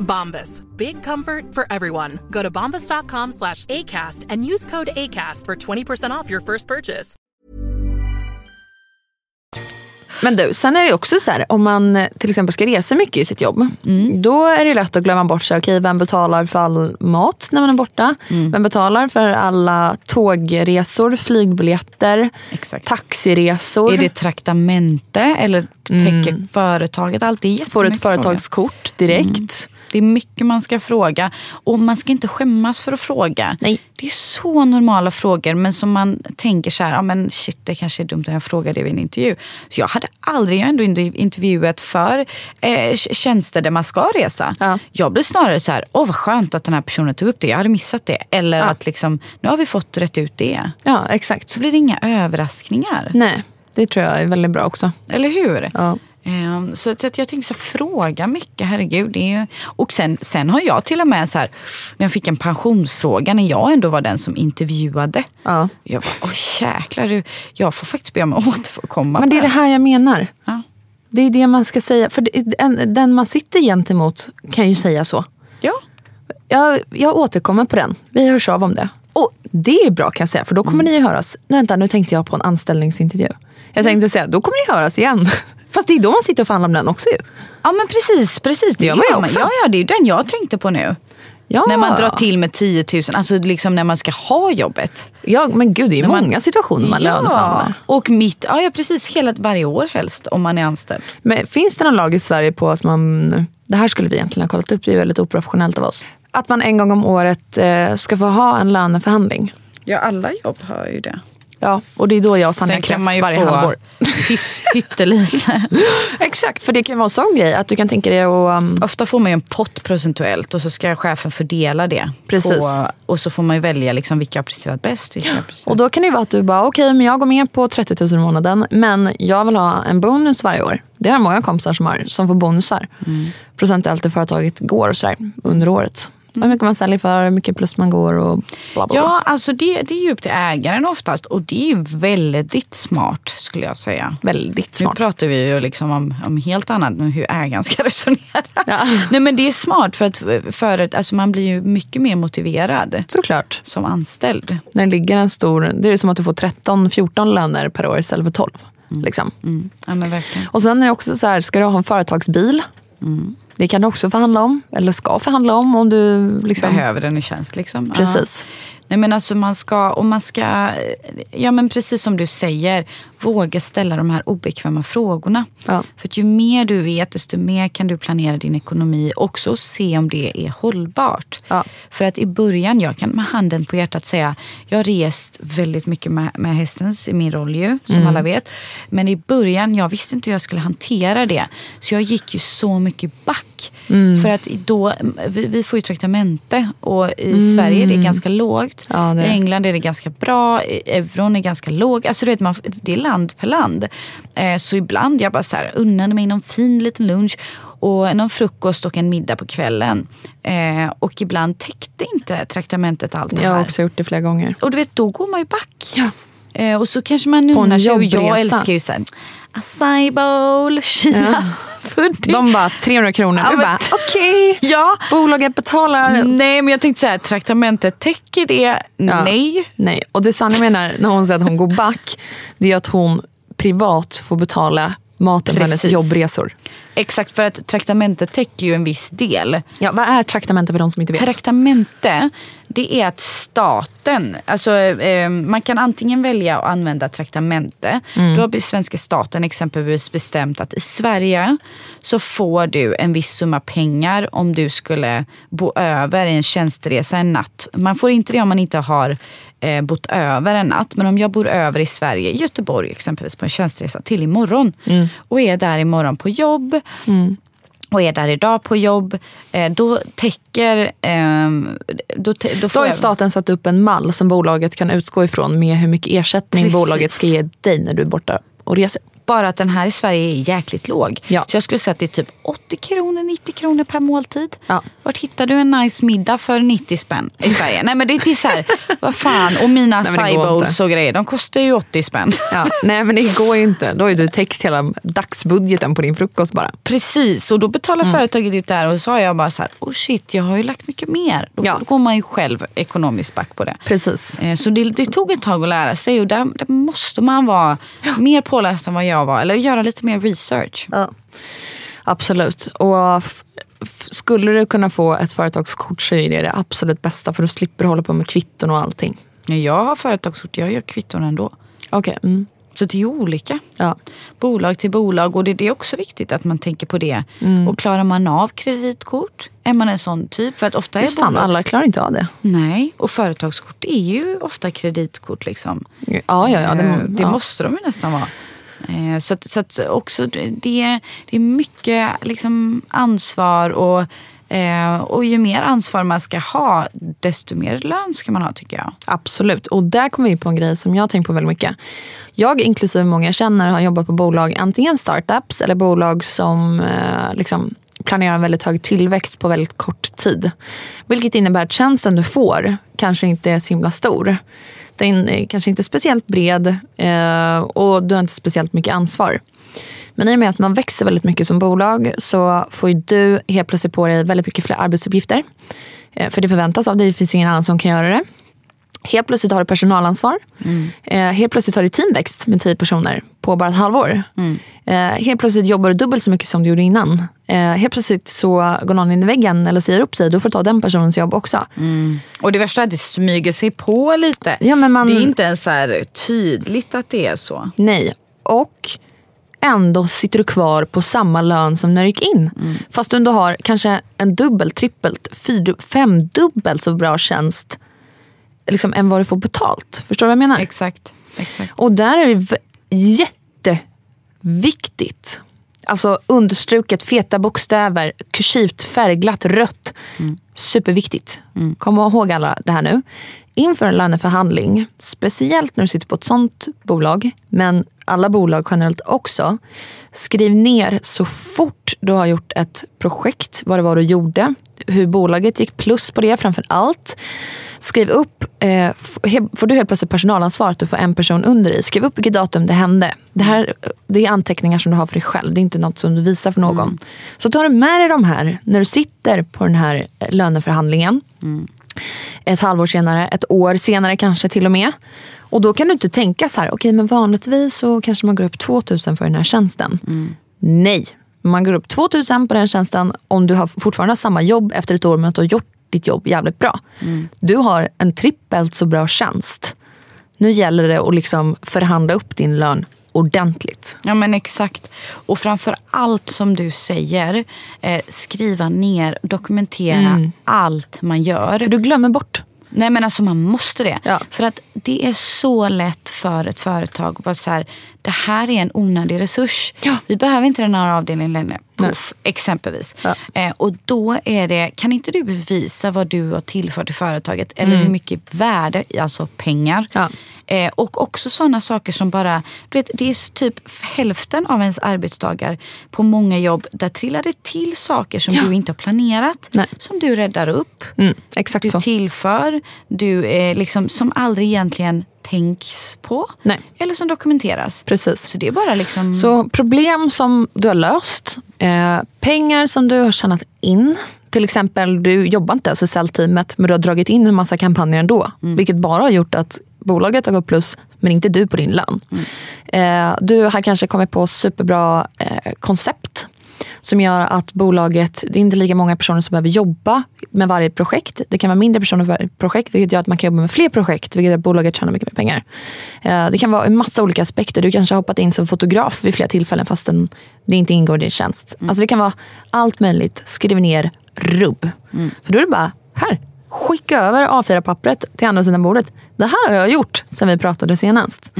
[SPEAKER 1] Bombas. Big comfort for everyone. Go to bombas.com slash ACAST and use code ACAST for 20% off your first purchase.
[SPEAKER 3] Men du, sen är det också så här, om man eh, till exempel ska resa mycket i sitt jobb. Då är det lätt att glömma bort, så här, okej, vem betalar för all mat när man är borta? Vem betalar för alla tågresor, flygbiljetter,
[SPEAKER 2] Exakt.
[SPEAKER 3] taxiresor?
[SPEAKER 2] Är det traktamente eller täcker företaget allt? Det är
[SPEAKER 3] Får ett företagskort direkt?
[SPEAKER 2] Det är mycket man ska fråga. Och man ska inte skämmas för att fråga.
[SPEAKER 3] Nej.
[SPEAKER 2] Det är så normala frågor men som man tänker så här, ja men shit det kanske är dumt att jag frågar det vid en intervju. Så jag hade aldrig, jag har ändå inte intervjuat för eh, tjänster där man ska resa.
[SPEAKER 3] Ja.
[SPEAKER 2] Jag blir snarare så här, åh vad skönt att den här personen tog upp det, jag hade missat det. Eller att liksom, nu har vi fått rätt ut det.
[SPEAKER 3] Ja, exakt.
[SPEAKER 2] Så blir det inga överraskningar.
[SPEAKER 3] Nej, det tror jag är väldigt bra också.
[SPEAKER 2] Eller hur?
[SPEAKER 3] Ja.
[SPEAKER 2] Ehm, Så att jag tänkte så här, fråga mycket, herregud. Det är, och sen, sen har jag till och med så här, när jag fick en pensionsfråga, när jag ändå var den som intervjuade.
[SPEAKER 3] Ja.
[SPEAKER 2] Jag bara, åh jäklar, du, jag får faktiskt be om *laughs* att återkomma.
[SPEAKER 3] Men det är det här jag menar.
[SPEAKER 2] Ja.
[SPEAKER 3] Det är det man ska säga. För det, en, den man sitter gentemot kan ju säga så.
[SPEAKER 2] Ja.
[SPEAKER 3] Jag, jag återkommer på den. Vi hörs av om det. Och det är bra kan jag säga, för då kommer
[SPEAKER 2] Mm.
[SPEAKER 3] ni höras. Nej, vänta, nu tänkte jag på en anställningsintervju. Jag tänkte säga, då kommer ni höras igen. *laughs* Fast det är då man sitter och förhandlar om den också ju.
[SPEAKER 2] Ja men precis, precis.
[SPEAKER 3] Det gör man ju också.
[SPEAKER 2] Ja, ja, det är den jag tänkte på nu.
[SPEAKER 3] Ja.
[SPEAKER 2] När man drar till med 10 000, alltså liksom när man ska ha jobbet.
[SPEAKER 3] Ja, men gud, det är ju
[SPEAKER 2] När man-
[SPEAKER 3] många situationer man löneförhandlar.
[SPEAKER 2] och mitt, ja, ja precis, hela varje år helst om man är anställd.
[SPEAKER 3] Men finns det någon lag i Sverige på att man, det här skulle vi egentligen ha kollat upp, det är väldigt oprofessionellt av oss. Att man en gång om året eh, ska få ha en löneförhandling.
[SPEAKER 2] Ja, alla jobb har ju det.
[SPEAKER 3] Ja, och det är då jag och Sanja
[SPEAKER 2] ju
[SPEAKER 3] varje
[SPEAKER 2] få
[SPEAKER 3] halvår.
[SPEAKER 2] pyttelite. *laughs*
[SPEAKER 3] Exakt, för det kan vara en sån grej att du kan tänka dig att... Um,
[SPEAKER 2] Ofta får man ju en pott procentuellt och så ska chefen fördela det.
[SPEAKER 3] Precis.
[SPEAKER 2] På, och så får man ju välja liksom vilka har presterat bäst. Vilka har presterat.
[SPEAKER 3] och då kan det ju vara att du bara, okej men jag går med på 30 000 i månaden men jag vill ha en bonus varje år. Det har många kompisar som har, som får bonusar. Procentuellt i företaget går och sådär under året. Hur mycket man säljer för, hur mycket plus man går och bla bla. bla.
[SPEAKER 2] Ja, alltså det, det är ju upp till ägaren oftast och det är väldigt smart skulle jag säga.
[SPEAKER 3] Väldigt
[SPEAKER 2] Nu
[SPEAKER 3] smart.
[SPEAKER 2] pratar vi ju liksom om, om helt annat än hur ägaren ska *laughs* resonera.
[SPEAKER 3] Ja.
[SPEAKER 2] Nej men det är smart för att för, alltså man blir ju mycket mer motiverad
[SPEAKER 3] Såklart.
[SPEAKER 2] som anställd.
[SPEAKER 3] När det ligger en stor, det är som att du får 13-14 löner per år istället för 12. Liksom.
[SPEAKER 2] Mm. Ja men verkligen.
[SPEAKER 3] Och sen är det också så här, ska du ha en företagsbil? Det kan du också förhandla om, eller ska förhandla om om du liksom...
[SPEAKER 2] Behöver den i tjänst liksom. Ja.
[SPEAKER 3] Precis.
[SPEAKER 2] Nej men alltså man ska, och man ska, ja men precis som du säger, våga ställa de här obekväma frågorna.
[SPEAKER 3] Ja.
[SPEAKER 2] För att ju mer du vet, desto mer kan du planera din ekonomi också och se om det är hållbart.
[SPEAKER 3] Ja.
[SPEAKER 2] För att i början, jag kan med handen på hjärtat säga, jag har rest väldigt mycket med, med hästens i min roll ju, som alla vet. Men i början, jag visste inte hur jag skulle hantera det. Så jag gick ju så mycket back. För att då, vi, vi får ju traktamente och i Sverige är det ganska lågt.
[SPEAKER 3] Ja, det
[SPEAKER 2] I. England är det ganska bra, euron är ganska låg. Alltså du vet, man, det är land per land. Eh, så ibland jag bara så här, unnade mig någon fin liten lunch och någon frukost och en middag på kvällen. Eh, och ibland täckte inte traktamentet allt det
[SPEAKER 3] Jag har
[SPEAKER 2] här.
[SPEAKER 3] också gjort det flera gånger.
[SPEAKER 2] Och du vet, då går man ju back.
[SPEAKER 3] Ja.
[SPEAKER 2] Eh, och så kanske man unnar sig. Och jag älskar ju såhär, acai bowl, chia-pudding. *laughs*
[SPEAKER 3] De bara 300 kronor.
[SPEAKER 2] Ja,
[SPEAKER 3] Du bara okej,
[SPEAKER 2] Ja.
[SPEAKER 3] bolaget betalar.
[SPEAKER 2] Nej men jag tänkte säga traktamentet täcker det?
[SPEAKER 3] Ja.
[SPEAKER 2] Nej.
[SPEAKER 3] Nej. Och det Sanna menar när hon säger att hon går back, det är att hon privat får betala maten på hennes jobbresor.
[SPEAKER 2] Exakt, för att traktamentet täcker ju en viss del.
[SPEAKER 3] Ja, vad är traktamente för de som inte vet?
[SPEAKER 2] Traktamente, det är att staten, alltså eh, man kan antingen välja att använda traktamente. Då har svenska staten exempelvis bestämt att i Sverige så får du en viss summa pengar om du skulle bo över i en tjänsteresa en natt. Man får inte det om man inte har eh, bott över en natt. Men om jag bor över i Sverige, Göteborg exempelvis på en tjänsteresa till imorgon och är där imorgon på jobb och är där idag på jobb, eh, då täcker... ehm, då, te- då
[SPEAKER 3] har
[SPEAKER 2] jag,
[SPEAKER 3] staten satt upp en mall som bolaget kan utgå ifrån med hur mycket ersättning
[SPEAKER 2] Precis.
[SPEAKER 3] bolaget ska ge dig när du är borta och reser.
[SPEAKER 2] Bara att den här i Sverige är jäkligt låg.
[SPEAKER 3] Ja.
[SPEAKER 2] Så jag skulle säga att det är typ 80 kronor, 90 kronor per måltid.
[SPEAKER 3] Ja.
[SPEAKER 2] Vart hittar du en nice middag för 90 spänn i Sverige? Nej men det, det är så här, *laughs* vad fan. Och mina
[SPEAKER 3] Nej,
[SPEAKER 2] bowls och grejer, de kostar ju 80 spänn.
[SPEAKER 3] Ja. Nej men det går ju inte. Då har ju du täckt hela dagsbudgeten på din frukost bara.
[SPEAKER 2] Precis, och då betalar
[SPEAKER 3] Mm.
[SPEAKER 2] företaget ut det här och så har jag bara så här, oh shit, jag har ju lagt mycket mer. Då
[SPEAKER 3] Ja.
[SPEAKER 2] går man ju själv ekonomiskt back på det.
[SPEAKER 3] Precis.
[SPEAKER 2] Eh, Så det, det tog ett tag att lära sig och där, där måste man vara mer påläst än vad jag var. Eller göra lite mer research.
[SPEAKER 3] Ja. Absolut. Och skulle du kunna få ett företagskort så är det det absolut bästa för då slipper du hålla på med kvitton och allting.
[SPEAKER 2] Jag har företagskort, jag gör kvitton ändå.
[SPEAKER 3] Okej. Mm.
[SPEAKER 2] Så det är olika.
[SPEAKER 3] Ja.
[SPEAKER 2] Bolag till bolag och det, det är också viktigt att man tänker på det.
[SPEAKER 3] Mm.
[SPEAKER 2] Och klarar man av kreditkort? Är man en sån typ? För att ofta är
[SPEAKER 3] fan,
[SPEAKER 2] bolag...
[SPEAKER 3] alla klarar inte av det.
[SPEAKER 2] Nej, och företagskort är ju ofta kreditkort liksom.
[SPEAKER 3] Ja, ja, ja. Det,
[SPEAKER 2] Eh, det
[SPEAKER 3] ja.
[SPEAKER 2] måste de ju nästan vara. Eh, så att, så att också det, det är mycket liksom ansvar och, eh, och ju mer ansvar man ska ha desto mer lön ska man ha tycker jag.
[SPEAKER 3] Absolut. Och där kommer vi in på en grej som jag har tänkt på väldigt mycket. Jag inklusive många jag känner har jobbat på bolag, antingen startups eller bolag som eh, liksom planerar en väldigt hög tillväxt på väldigt kort tid. Vilket innebär att tjänsten du får kanske inte är så himla stor. Den är kanske inte speciellt bred eh, och du har inte speciellt mycket ansvar. Men i och med att man växer väldigt mycket som bolag så får ju du helt plötsligt på dig väldigt mycket fler arbetsuppgifter. Eh, För det förväntas av dig, det finns ingen annan som kan göra det. Helt plötsligt har du personalansvar. Eh, helt plötsligt har du teamväxt med tio personer på bara ett halvår. Eh, helt plötsligt jobbar du dubbelt så mycket som du gjorde innan. Eh, helt plötsligt så går någon in i väggen eller säger upp sig. Då får du ta den personens jobb också.
[SPEAKER 2] Och det värsta är att det smyger sig på lite.
[SPEAKER 3] Ja, men man-
[SPEAKER 2] Det är inte ens så tydligt att det är så.
[SPEAKER 3] Nej. Och ändå sitter du kvar på samma lön som när du gick in. Fast du ändå har kanske en dubbelt, trippelt, fyrdu- femdubbelt så bra tjänst liksom, än vad du får betalt. Förstår du vad jag menar?
[SPEAKER 2] Exakt. Exakt.
[SPEAKER 3] Och där är det jätteviktigt. Alltså understruket, feta bokstäver, kursivt, färgglatt, rött. Superviktigt. Kom ihåg alla det här nu. Inför en löneförhandling, speciellt när du sitter på ett sånt bolag, men alla bolag generellt också. Skriv ner så fort du har gjort ett projekt, vad det var du gjorde, hur bolaget gick plus på det framför allt. Skriv upp, eh, får du helt plötsligt personalansvar att du får en person under dig. Skriv upp vilket datum det hände. Det, här, det är anteckningar som du har för dig själv. Det är inte något som du visar för någon. Så tar du med dig de här när du sitter på den här eh, löneförhandlingen. Ett halvår senare, ett år senare kanske till och med. Och då kan du inte tänka så här, okej men vanligtvis så kanske man går upp 2000 för den här tjänsten. Nej, man går upp 2000 på den tjänsten om du har fortfarande har samma jobb efter ett år men att du har gjort ditt jobb jävligt bra. Du har en trippelt så bra tjänst. Nu gäller det att liksom förhandla upp din lön ordentligt.
[SPEAKER 2] Ja men exakt. Och framför allt som du säger, eh, skriva ner, dokumentera allt man gör.
[SPEAKER 3] För du glömmer bort.
[SPEAKER 2] Nej men alltså man måste det.
[SPEAKER 3] Ja.
[SPEAKER 2] För att det är så lätt för ett företag att bara så här, det här är en onödig resurs.
[SPEAKER 3] Ja.
[SPEAKER 2] Vi behöver inte den här avdelningen längre. Puff, exempelvis.
[SPEAKER 3] Ja.
[SPEAKER 2] Eh, och då är det, kan inte du bevisa vad du har tillfört i företaget? Eller hur mycket värde, alltså pengar.
[SPEAKER 3] Ja.
[SPEAKER 2] Eh, och också sådana saker som bara, du vet det är typ hälften av ens arbetsdagar på många jobb. Där trillar det till saker som
[SPEAKER 3] Ja.
[SPEAKER 2] du inte har planerat.
[SPEAKER 3] Nej.
[SPEAKER 2] Som du räddar upp
[SPEAKER 3] Mm,
[SPEAKER 2] du
[SPEAKER 3] så.
[SPEAKER 2] tillför, du, eh, liksom, som aldrig egentligen tänks på.
[SPEAKER 3] Nej.
[SPEAKER 2] Eller som dokumenteras.
[SPEAKER 3] Precis.
[SPEAKER 2] Så det är bara liksom...
[SPEAKER 3] Så problem som du har löst, eh, pengar som du har tjänat in. Till exempel, du jobbar inte ens i säljteamet men du har dragit in en massa kampanjer ändå. Vilket bara har gjort att bolaget har gått plus men inte du på din lön. Eh, du har kanske kommit på superbra eh, koncept som gör att bolaget, det är inte lika många personer som behöver jobba med varje projekt. Det kan vara mindre personer för varje projekt vilket gör att man kan jobba med fler projekt vilket gör att bolaget tjänar mycket mer pengar. Eh, Det kan vara en massa olika aspekter. Du kanske har hoppat in som fotograf vid flera tillfällen fastän det inte ingår i din tjänst. Alltså det kan vara allt möjligt. Skriv ner rubb. För då är det bara, här, skicka över A4-pappret till andra sidan bordet. Det här har jag gjort sen vi pratade senast.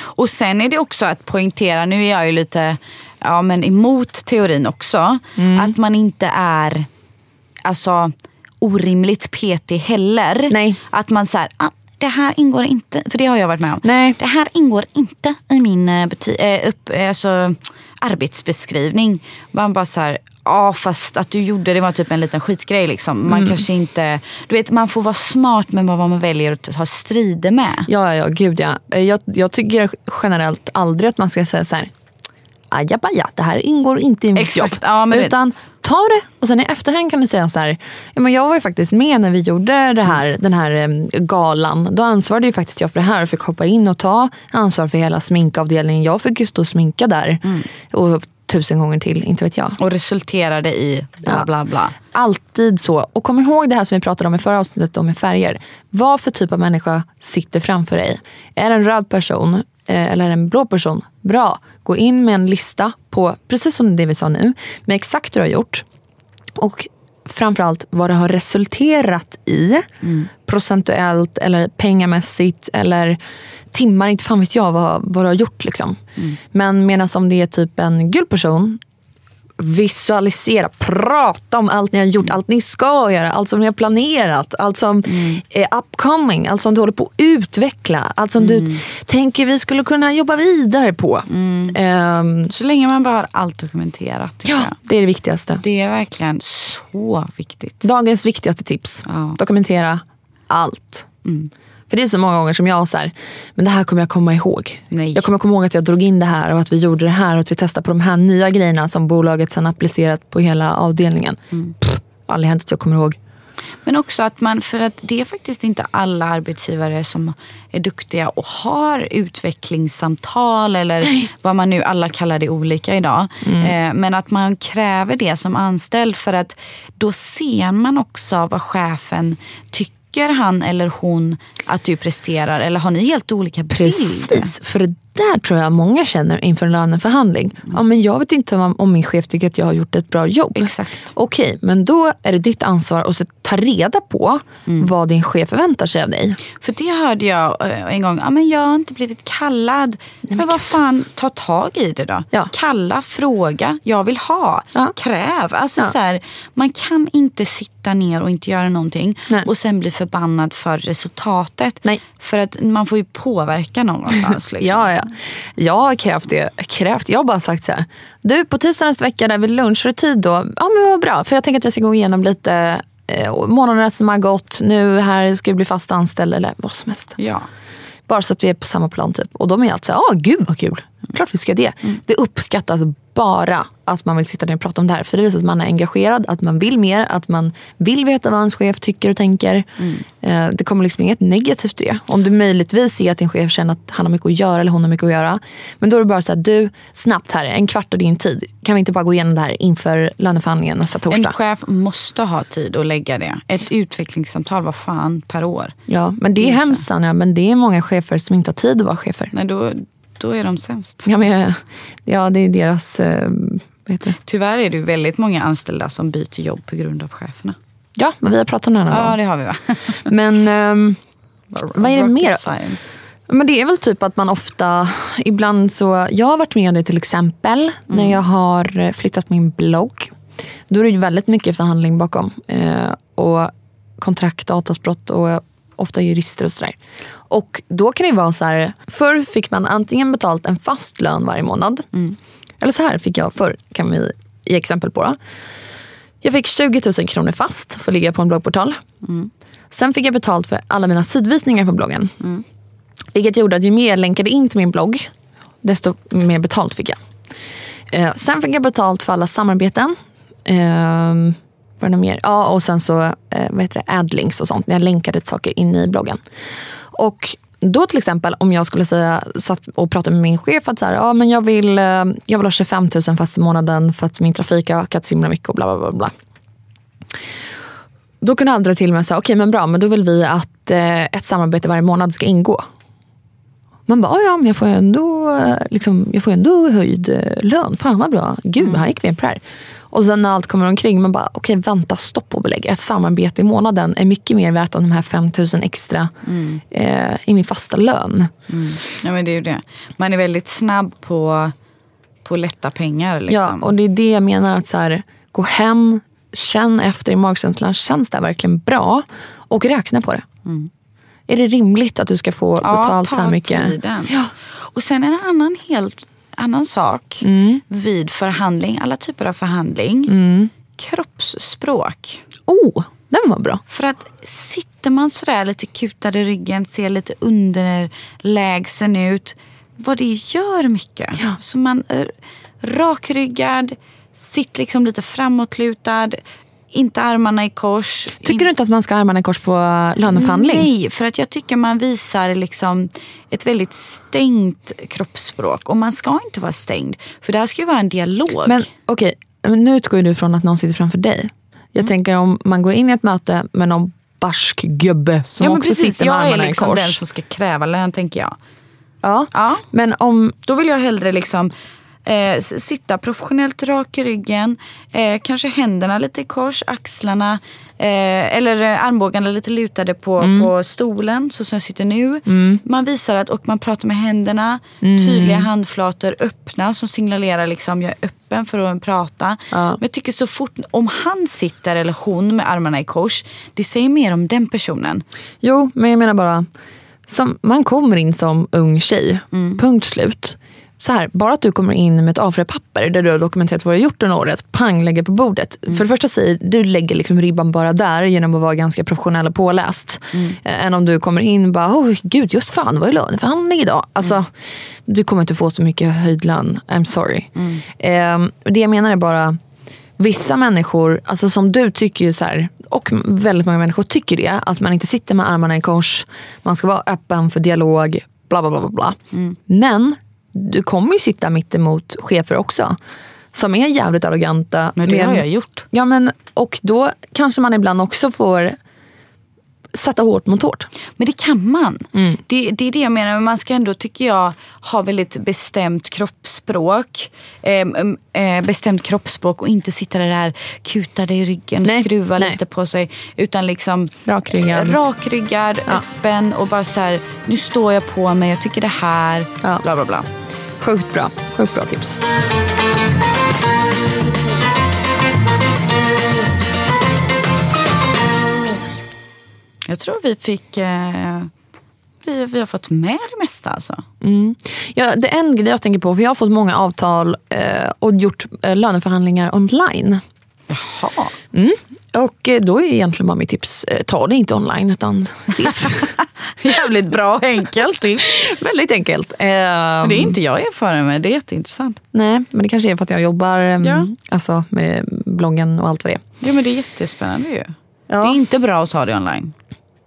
[SPEAKER 2] Och sen är det också att poängtera, nu är jag ju lite ja, men emot teorin också,
[SPEAKER 3] Mm.
[SPEAKER 2] att man inte är alltså, orimligt petig heller.
[SPEAKER 3] Nej.
[SPEAKER 2] Att man så här, ah, det här ingår inte, för det har jag varit med om.
[SPEAKER 3] Nej.
[SPEAKER 2] Det här ingår inte i min eh, upp, eh, alltså, arbetsbeskrivning. Man bara så här, ja fast att du gjorde det var typ en liten skitgrej. Liksom. Man kanske inte, du vet man får vara smart med vad man väljer att ta strider med.
[SPEAKER 3] Ja, ja, gud ja. Jag, jag tycker generellt aldrig att man ska säga så här. Ajabaja, det här ingår inte i mitt
[SPEAKER 2] Exakt,
[SPEAKER 3] jobb.
[SPEAKER 2] ja,
[SPEAKER 3] Utan ta det och sen i efterhand kan du säga så här. Ja, men jag var ju faktiskt med när vi gjorde det här, den här galan. Då ansvarade ju faktiskt jag för det här och fick hoppa in och ta ansvar för hela sminkavdelningen. Jag fick ju stå och sminka där. Och tusen gånger till, inte vet jag.
[SPEAKER 2] Och resulterade i bla
[SPEAKER 3] Ja.
[SPEAKER 2] bla bla.
[SPEAKER 3] Alltid så. Och kom ihåg det här som vi pratade om i förra avsnittet om med färger. Vad för typ av människa sitter framför dig? Är det en röd person eller en blå person? Bra. Gå in med en lista på, precis som det vi sa nu, med exakt hur du har gjort. Och framförallt vad det har resulterat i. Procentuellt eller pengamässigt eller timmar, inte fan vet jag vad, vad du har gjort. Liksom. Men medan om det är typ en gul person visualisera, prata om allt ni har gjort, allt ni ska göra, allt som ni har planerat, allt som är upcoming, allt som du håller på att utveckla, allt som du tänker vi skulle kunna jobba vidare på. Ehm,
[SPEAKER 2] Så länge man bara har allt dokumenterat.
[SPEAKER 3] ja,
[SPEAKER 2] jag.
[SPEAKER 3] det är det viktigaste.
[SPEAKER 2] Det är verkligen så viktigt.
[SPEAKER 3] Dagens viktigaste tips.
[SPEAKER 2] Ja.
[SPEAKER 3] Dokumentera allt. För det är så många gånger som jag så här, men det här kommer jag komma ihåg.
[SPEAKER 2] Nej.
[SPEAKER 3] Jag kommer komma ihåg att jag drog in det här och att vi gjorde det här och att vi testade på de här nya grejerna som bolaget sen applicerat på hela avdelningen.
[SPEAKER 2] Mm.
[SPEAKER 3] Pff, aldrig hänt att jag kommer ihåg.
[SPEAKER 2] Men också att man, för att det är faktiskt inte alla arbetsgivare som är duktiga och har utvecklingssamtal eller vad man nu, alla kallar det olika idag. Eh, men att man kräver det som anställd för att då ser man också vad chefen tycker Tycker han eller hon att du presterar eller har ni helt olika bilder?
[SPEAKER 3] Precis, för där tror jag många känner inför en löneförhandling. Ja, men jag vet inte om, min chef tycker att jag har gjort ett bra jobb.
[SPEAKER 2] Exakt.
[SPEAKER 3] Okej, men då är det ditt ansvar att ta reda på vad din chef förväntar sig av dig.
[SPEAKER 2] För det hörde jag eh, en gång. Ja, men jag har inte blivit kallad. men vad fan, ta tag i det då.
[SPEAKER 3] Ja.
[SPEAKER 2] Kalla, fråga, jag vill ha,
[SPEAKER 3] Ja.
[SPEAKER 2] kräv. Alltså,
[SPEAKER 3] Ja.
[SPEAKER 2] så här, man kan inte sitta ner och inte göra någonting
[SPEAKER 3] Nej.
[SPEAKER 2] och sen bli förbannad för resultatet.
[SPEAKER 3] Nej.
[SPEAKER 2] För att man får ju påverka någonstans. *laughs* Liksom.
[SPEAKER 3] Ja, ja. Jag har krävt det. Krävt. Jag har bara sagt så här. Du, på tisdag nästa vecka där vid lunch, har du tid då? Ja, men vad bra. För jag tänker att jag ska gå igenom lite eh, månaderna som har gått. Nu här ska jag bli fast anställd eller vad som helst.
[SPEAKER 2] Ja.
[SPEAKER 3] Bara så att vi är på samma plan typ. Och de är alltid såhär, ja gud vad kul. Klart vi ska det. Det uppskattas bara att man vill sitta ner och prata om det här. För det visar att man är engagerad, att man vill mer, att man vill veta vad ens chef tycker och tänker. Eh, Det kommer liksom inget negativt i det. Om du möjligtvis ser att din chef känner att han har mycket att göra eller hon har mycket att göra. Men då är det bara så här, du snabbt här, en kvart av din tid. Kan vi inte bara gå igenom det här inför löneförhandlingen nästa
[SPEAKER 2] En
[SPEAKER 3] torsdag?
[SPEAKER 2] chef måste ha tid att lägga det. Ett utvecklingssamtal, vad fan, per år.
[SPEAKER 3] Ja, men det är
[SPEAKER 2] Det är så.
[SPEAKER 3] hemskt Anja, men det är många chefer som inte har tid att vara chefer.
[SPEAKER 2] Nej, då, då är de sämst.
[SPEAKER 3] Ja, men, ja det är deras, eh, vad heter det?
[SPEAKER 2] Tyvärr är det väldigt många anställda som byter jobb på grund av cheferna.
[SPEAKER 3] Ja, men vi har pratat om det här någon
[SPEAKER 2] Ja,
[SPEAKER 3] gång.
[SPEAKER 2] det har vi va? *laughs*
[SPEAKER 3] Men, ehm, Vad är det mer?
[SPEAKER 2] Science.
[SPEAKER 3] men det är väl typ att man ofta, ibland så, jag har varit med om det till exempel när jag har flyttat min blogg. Då är det ju väldigt mycket förhandling bakom. Eh, och kontrakt, avtalsbrott och ofta jurister och sådär. Och då kan det vara så här, förr fick man antingen betalt en fast lön varje månad. Eller så här fick jag förr, kan vi ge exempel på. Då. Jag fick 20 000 kronor fast för att ligga på en bloggportal. Sen fick jag betalt för alla mina sidvisningar på bloggen. Vilket gjorde att ju mer jag länkade in till min blogg, desto mer betalt fick jag. Eh, sen fick jag betalt för alla samarbeten. Eh, vad är det mer? Ja, och sen så eh, vad heter det, adlinks och sånt. När jag länkade saker in i bloggen. Och då till exempel om jag skulle säga, satt och prata med min chef att så här, ja, men jag, vill, eh, jag vill ha 25 000 fast i månaden för att min trafik har ökat så himla mycket och bla bla bla. bla. Då kunde andra till mig säga, okej men bra, men då vill vi att eh, ett samarbete varje månad ska ingå. Man bara, "Ja, men jag får ju ändå, eh, liksom, jag får ändå höjd eh, lön. Fan vad bra. Gud, han gick med på det här. Och sen när allt kommer omkring, man bara, okej vänta, stopp och belägg. Ett samarbete i månaden är mycket mer värt än de här 5000 extra eh, i min fasta lön.
[SPEAKER 2] Ja, men det är ju det. Man är väldigt snabb på, på lätta pengar. Liksom.
[SPEAKER 3] Ja, och det är det jag menar. att så här, Gå hem, känn efter i magkänslan. Känns det här verkligen bra? Och räkna på det. Är det rimligt att du ska få betalt så här mycket?
[SPEAKER 2] tiden. Och sen en annan helt annan sak
[SPEAKER 3] Mm.
[SPEAKER 2] vid förhandling, alla typer av förhandling.
[SPEAKER 3] Mm.
[SPEAKER 2] Kroppsspråk.
[SPEAKER 3] Oh, den var bra.
[SPEAKER 2] För att sitter man sådär lite kutad i ryggen, ser lite underlägsen ut. Vad det gör mycket. Så man är rakryggad, sitt liksom lite framåtlutad, inte armarna i kors.
[SPEAKER 3] Tycker du inte att man ska ha armarna i kors på löneförhandling?
[SPEAKER 2] Nej, för att jag tycker man visar liksom ett väldigt stängt kroppsspråk. Och man ska inte vara stängd. För det här ska ju vara en dialog.
[SPEAKER 3] Men okej, men nu utgår du från att någon sitter framför dig. Jag
[SPEAKER 2] Mm.
[SPEAKER 3] tänker om man går in i ett möte med någon barsk gubbe som
[SPEAKER 2] ja,
[SPEAKER 3] också
[SPEAKER 2] precis,
[SPEAKER 3] sitter med
[SPEAKER 2] jag är
[SPEAKER 3] armarna i
[SPEAKER 2] liksom
[SPEAKER 3] kors.
[SPEAKER 2] den som ska kräva lön tänker jag.
[SPEAKER 3] ja.
[SPEAKER 2] Ja.
[SPEAKER 3] Men om,
[SPEAKER 2] Då vill jag hellre liksom eh, sitta professionellt rak i ryggen. Eh, kanske händerna lite i kors, axlarna eh, eller eh, armbågarna lite lutade på, på stolen så som jag sitter nu. Man visar att, och man pratar med händerna, tydliga handflator, öppna som signalerar liksom jag är öppen för att prata.
[SPEAKER 3] Ja.
[SPEAKER 2] Men jag tycker så fort, om han sitter eller hon med armarna i kors, det säger mer om den personen.
[SPEAKER 3] jo, men jag menar bara, som, man kommer in som ung tjej,
[SPEAKER 2] Mm.
[SPEAKER 3] punkt slut. Så här, bara att du kommer in med ett A4-papper där du har dokumenterat vad du har gjort under året, pang, lägger på bordet. För det första säger du lägger liksom ribban bara där genom att vara ganska professionell och påläst. Eh, Än om du kommer in och bara, oh, gud just fan var ju löneförhandling idag. Alltså, Du kommer inte få så mycket höjd lön, I'm sorry. Eh, det jag menar är bara, vissa människor, alltså som du tycker ju så här, och väldigt många människor tycker det, att man inte sitter med armarna i kors, man ska vara öppen för dialog, bla bla bla. bla, bla. Men du kommer ju sitta mitt emot chefer också. Som är jävligt arroganta.
[SPEAKER 2] Men det
[SPEAKER 3] med-
[SPEAKER 2] har jag gjort.
[SPEAKER 3] Ja, men, och då kanske man ibland också får sätta hårt mot hårt.
[SPEAKER 2] Men det kan man.
[SPEAKER 3] Mm.
[SPEAKER 2] Det, det är det jag menar. Men man ska ändå, tycker jag, ha väldigt bestämt kroppsspråk. Eh, eh, bestämt kroppsspråk och inte sitta där kutade i ryggen och
[SPEAKER 3] Nej,
[SPEAKER 2] skruva
[SPEAKER 3] nej.
[SPEAKER 2] lite på sig. Utan liksom
[SPEAKER 3] Rakryggad.
[SPEAKER 2] rakryggad
[SPEAKER 3] Ja.
[SPEAKER 2] öppen och bara så här, nu står jag på mig, jag tycker det här,
[SPEAKER 3] Ja.
[SPEAKER 2] bla bla bla.
[SPEAKER 3] Sjukt bra. Sjukt bra tips.
[SPEAKER 2] Jag tror vi fick, eh, vi, vi har fått med det mesta alltså.
[SPEAKER 3] Ja, det är en grej jag tänker på, för jag har fått många avtal eh, och gjort eh, löneförhandlingar online.
[SPEAKER 2] Jaha.
[SPEAKER 3] Och eh, då är egentligen bara mitt tips, eh, ta det inte online utan ses. *laughs*
[SPEAKER 2] Jävligt bra och enkelt tips. *laughs*
[SPEAKER 3] Väldigt enkelt. Eh,
[SPEAKER 2] Det är inte jag erfaren med, det är jätteintressant.
[SPEAKER 3] Nej, men det kanske är för att jag jobbar eh,
[SPEAKER 2] Ja.
[SPEAKER 3] alltså, med bloggen och allt vad det är.
[SPEAKER 2] Ja men det är jättespännande ju.
[SPEAKER 3] Ja.
[SPEAKER 2] Det är inte bra att ta det online.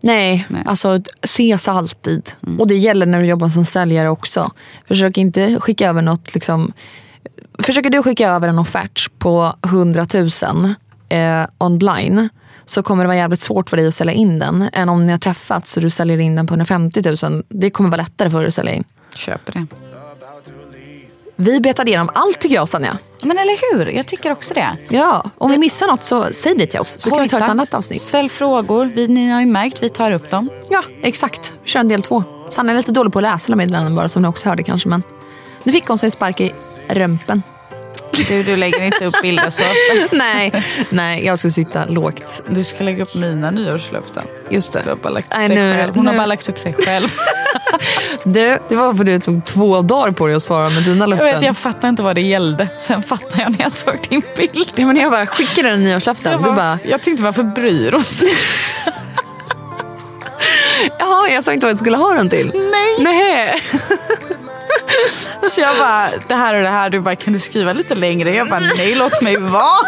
[SPEAKER 3] Nej,
[SPEAKER 2] Nej.
[SPEAKER 3] alltså ses alltid. Och det gäller när du jobbar som säljare också. Försök inte skicka över något, liksom, försöker du skicka över en offert på 100 000 eh, online så kommer det vara jävligt svårt för dig att sälja in den än om ni har träffats och du säljer in den på 150 000. Det kommer vara lättare för dig att sälja in.
[SPEAKER 2] Köper det.
[SPEAKER 3] Vi betade igenom allt tycker jag Sanja.
[SPEAKER 2] Men eller hur, jag tycker också det.
[SPEAKER 3] Ja, om vi missar något så säg det till oss så kan vi ta ett
[SPEAKER 2] Hojta.
[SPEAKER 3] annat avsnitt.
[SPEAKER 2] Ställ frågor, vi, ni har ju märkt, vi tar upp dem.
[SPEAKER 3] Ja, exakt. Vi kör en del två. Sanna är lite dålig på att läsa alla meddelanden bara som ni också hörde kanske. Men nu fick hon sig en spark i römpen.
[SPEAKER 2] Du, du lägger inte upp bilder så ofta. *laughs*
[SPEAKER 3] nej, nej, jag ska sitta lågt.
[SPEAKER 2] Du ska lägga upp mina nyårslöften.
[SPEAKER 3] Just
[SPEAKER 2] Du har
[SPEAKER 3] det.
[SPEAKER 2] bara lagt upp
[SPEAKER 3] Nej, nu-
[SPEAKER 2] själv. Hon har
[SPEAKER 3] nu-
[SPEAKER 2] bara lagt upp sig själv. *laughs*
[SPEAKER 3] Du, det var för att du tog två dagar på dig att svara med dina
[SPEAKER 2] Jag
[SPEAKER 3] löften.
[SPEAKER 2] vet, jag fattar inte vad det gällde. Sen fattar jag när jag såg din bild.
[SPEAKER 3] Ja, men jag bara skickade en nyårslöften.
[SPEAKER 2] Jag,
[SPEAKER 3] Du bara,
[SPEAKER 2] jag tänkte varför bryr oss *laughs* ni?
[SPEAKER 3] jaha, jag sa inte vad jag skulle ha den till.
[SPEAKER 2] Nej.
[SPEAKER 3] Nej. *laughs*
[SPEAKER 2] Så jag bara, det här och det här. Du bara, kan du skriva lite längre? Jag bara, nej låt mig vara. *laughs*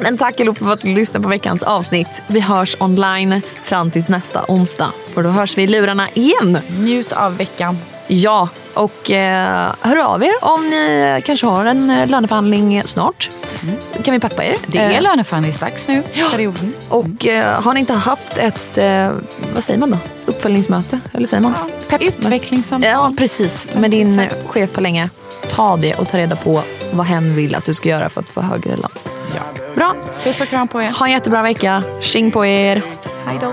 [SPEAKER 3] Men tack allihopa för att ni lyssnade på veckans avsnitt. Vi hörs online fram tills nästa onsdag. För då hörs vi i lurarna igen.
[SPEAKER 2] Njut av veckan.
[SPEAKER 3] Ja, och eh, hör av er om ni kanske har en eh, löneförhandling snart. kan vi peppa er.
[SPEAKER 2] Det är
[SPEAKER 3] Eh,
[SPEAKER 2] löneförhandlingsdags nu, perioden.
[SPEAKER 3] Och eh, har ni inte haft ett, eh, vad säger man då? Uppföljningsmöte? Eller säger man? Pepp-
[SPEAKER 2] Utvecklingssamtal.
[SPEAKER 3] Ja, precis. Med din chef på länge. Ta det och ta reda på vad hen vill att du ska göra för att få högre lön.
[SPEAKER 2] Ja.
[SPEAKER 3] Bra.
[SPEAKER 2] Puss och kram på er.
[SPEAKER 3] Ha en jättebra vecka. Tjing på er.
[SPEAKER 2] Hej då.